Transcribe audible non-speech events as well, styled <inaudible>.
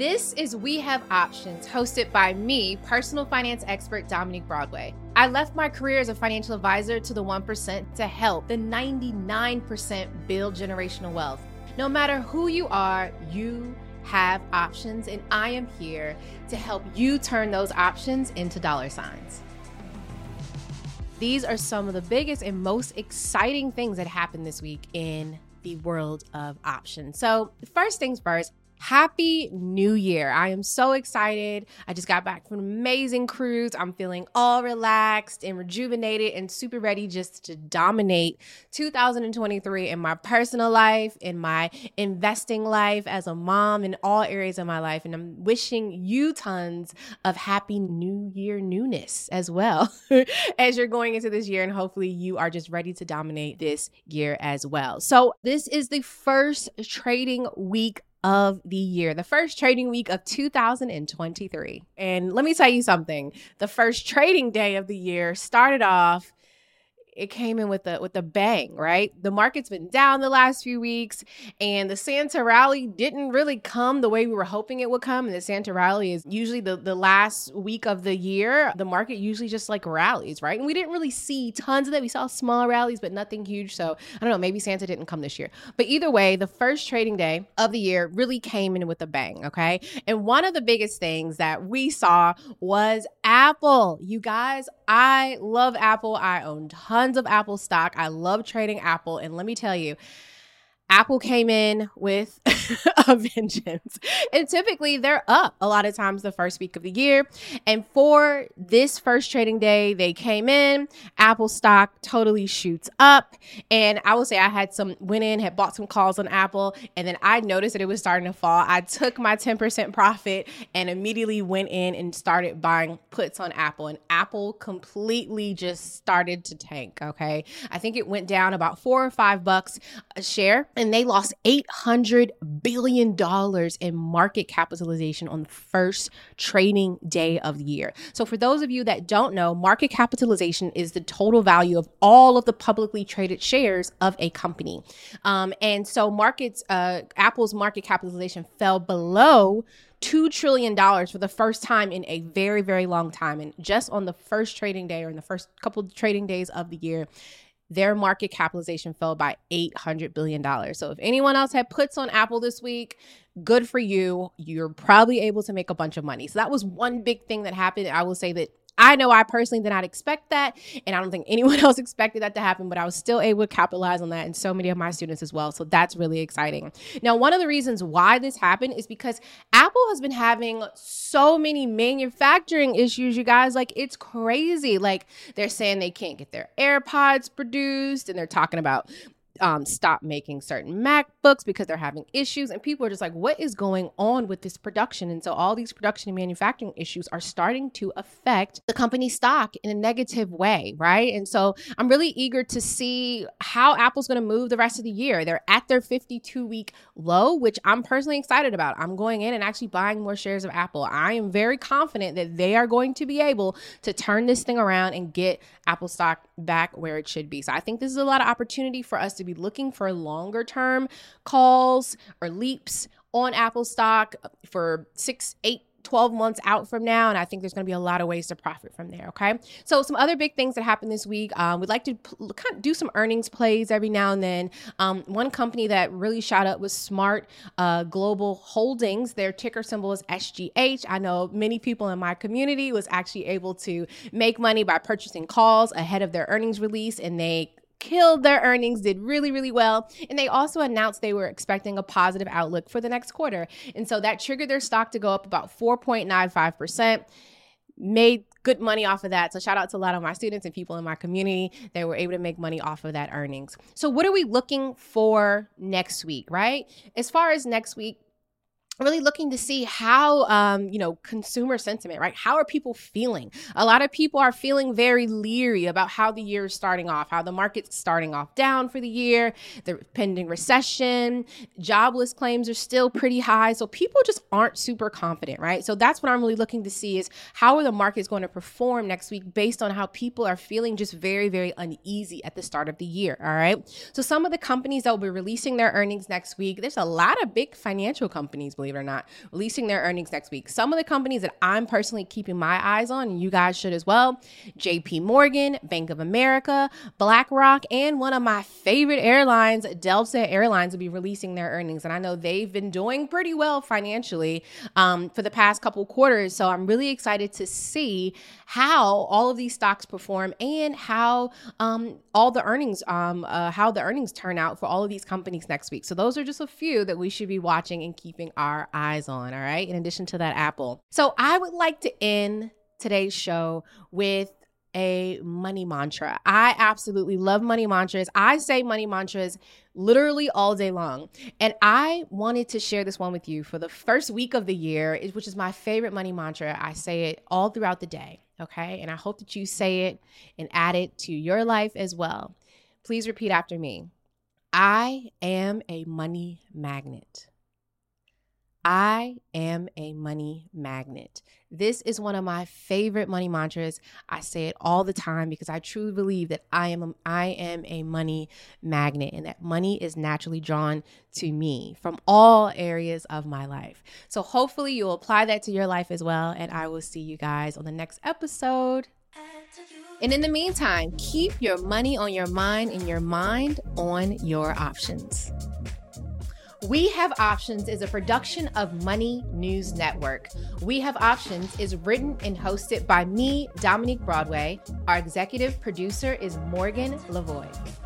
This is We Have Options, hosted by me, personal finance expert Dominique Broadway. I left my career as a financial advisor to the 1% to help the 99% build generational wealth. No matter who you are, you have options, and I am here to help you turn those options into dollar signs. These are some of the biggest and most exciting things that happened this week in the world of options. So, first things first, Happy New Year. I am so excited. I just got back from an amazing cruise. I'm feeling all relaxed and rejuvenated and super ready just to dominate 2023 in my personal life, in my investing life as a mom, in all areas of my life. And I'm wishing you tons of happy New Year newness as well <laughs> as you're going into this year. And hopefully you are just ready to dominate this year as well. So, this is the first trading week of the year, the first trading week of 2023. And let me tell you something the first trading day of the year started off it came in with a with a bang, right? The market's been down the last few weeks, and the Santa rally didn't really come the way we were hoping it would come. And the Santa rally is usually the the last week of the year. The market usually just like rallies, right? And we didn't really see tons of that. We saw small rallies, but nothing huge. So I don't know. Maybe Santa didn't come this year. But either way, the first trading day of the year really came in with a bang. Okay, and one of the biggest things that we saw was Apple. You guys, I love Apple. I own tons of Apple stock. I love trading Apple. And let me tell you, Apple came in with <laughs> a vengeance. And typically they're up a lot of times the first week of the year. And for this first trading day, they came in, Apple stock totally shoots up. And I will say I had some went in, had bought some calls on Apple, and then I noticed that it was starting to fall. I took my 10% profit and immediately went in and started buying puts on Apple. And Apple completely just started to tank. Okay. I think it went down about four or five bucks a share and they lost $800 billion in market capitalization on the first trading day of the year. So, for those of you that don't know, market capitalization is the total value of all of the publicly traded shares of a company. Um, and so, markets, uh, Apple's market capitalization fell below $2 trillion for the first time in a very, very long time. And just on the first trading day or in the first couple of trading days of the year, their market capitalization fell by $800 billion. So if anyone else had puts on Apple this week, good for you. You're probably able to make a bunch of money. So that was one big thing that happened. I will say that I know I personally did not expect that, and I don't think anyone <laughs> else expected that to happen, but I was still able to capitalize on that, and so many of my students as well. So that's really exciting. Now, one of the reasons why this happened is because Apple has been having so many manufacturing issues, you guys. Like, it's crazy. Like, they're saying they can't get their AirPods produced, and they're talking about um, stop making certain MacBooks because they're having issues. And people are just like, what is going on with this production? And so all these production and manufacturing issues are starting to affect the company stock in a negative way, right? And so I'm really eager to see how Apple's going to move the rest of the year. They're at their 52 week low, which I'm personally excited about. I'm going in and actually buying more shares of Apple. I am very confident that they are going to be able to turn this thing around and get Apple stock back where it should be. So I think this is a lot of opportunity for us to be looking for longer term calls or leaps on Apple stock for six, eight, 12 months out from now. And I think there's going to be a lot of ways to profit from there. Okay. So, some other big things that happened this week um, we'd like to pl- kind of do some earnings plays every now and then. Um, one company that really shot up was Smart uh, Global Holdings. Their ticker symbol is SGH. I know many people in my community was actually able to make money by purchasing calls ahead of their earnings release, and they killed their earnings, did really, really well. And they also announced they were expecting a positive outlook for the next quarter. And so that triggered their stock to go up about 4.95%. Made good money off of that. So shout out to a lot of my students and people in my community that were able to make money off of that earnings. So what are we looking for next week, right? As far as next week, really looking to see how um, you know consumer sentiment right? How are people feeling? A lot of people are feeling very leery about how the year is starting off how the market's starting off down for the year the pending recession jobless claims are still pretty high. So people just aren't super confident right? So that's what i'm really looking to see is how are the markets going to perform next week based on how people are feeling just very very uneasy at the start of the year all right? So some of the companies that will be releasing their earnings next week there's a lot of big financial companies believe believe it or not, releasing their earnings next week. Some of the companies that I'm personally keeping my eyes on, and you guys should as well JP Morgan, Bank of America, BlackRock, and one of my favorite airlines, Delta Airlines, will be releasing their earnings. And I know they've been doing pretty well financially um, for the past couple quarters. So I'm really excited to see how all of these stocks perform and how um, all the earnings, um, uh, how the earnings turn out for all of these companies next week. So those are just a few that we should be watching and keeping our our eyes on, all right? In addition to that apple. So I would like to end today's show with a money mantra. I absolutely love money mantras. I say money mantras literally all day long. And I wanted to share this one with you for the first week of the year, which is my favorite money mantra. I say it all throughout the day, okay? And I hope that you say it and add it to your life as well. Please repeat after me. I am a money magnet. I am a money magnet. This is one of my favorite money mantras. I say it all the time because I truly believe that I am a, I am a money magnet and that money is naturally drawn to me from all areas of my life. So hopefully you'll apply that to your life as well and I will see you guys on the next episode. And in the meantime, keep your money on your mind and your mind on your options. We Have Options is a production of Money News Network. We Have Options is written and hosted by me, Dominique Broadway. Our executive producer is Morgan Lavoie.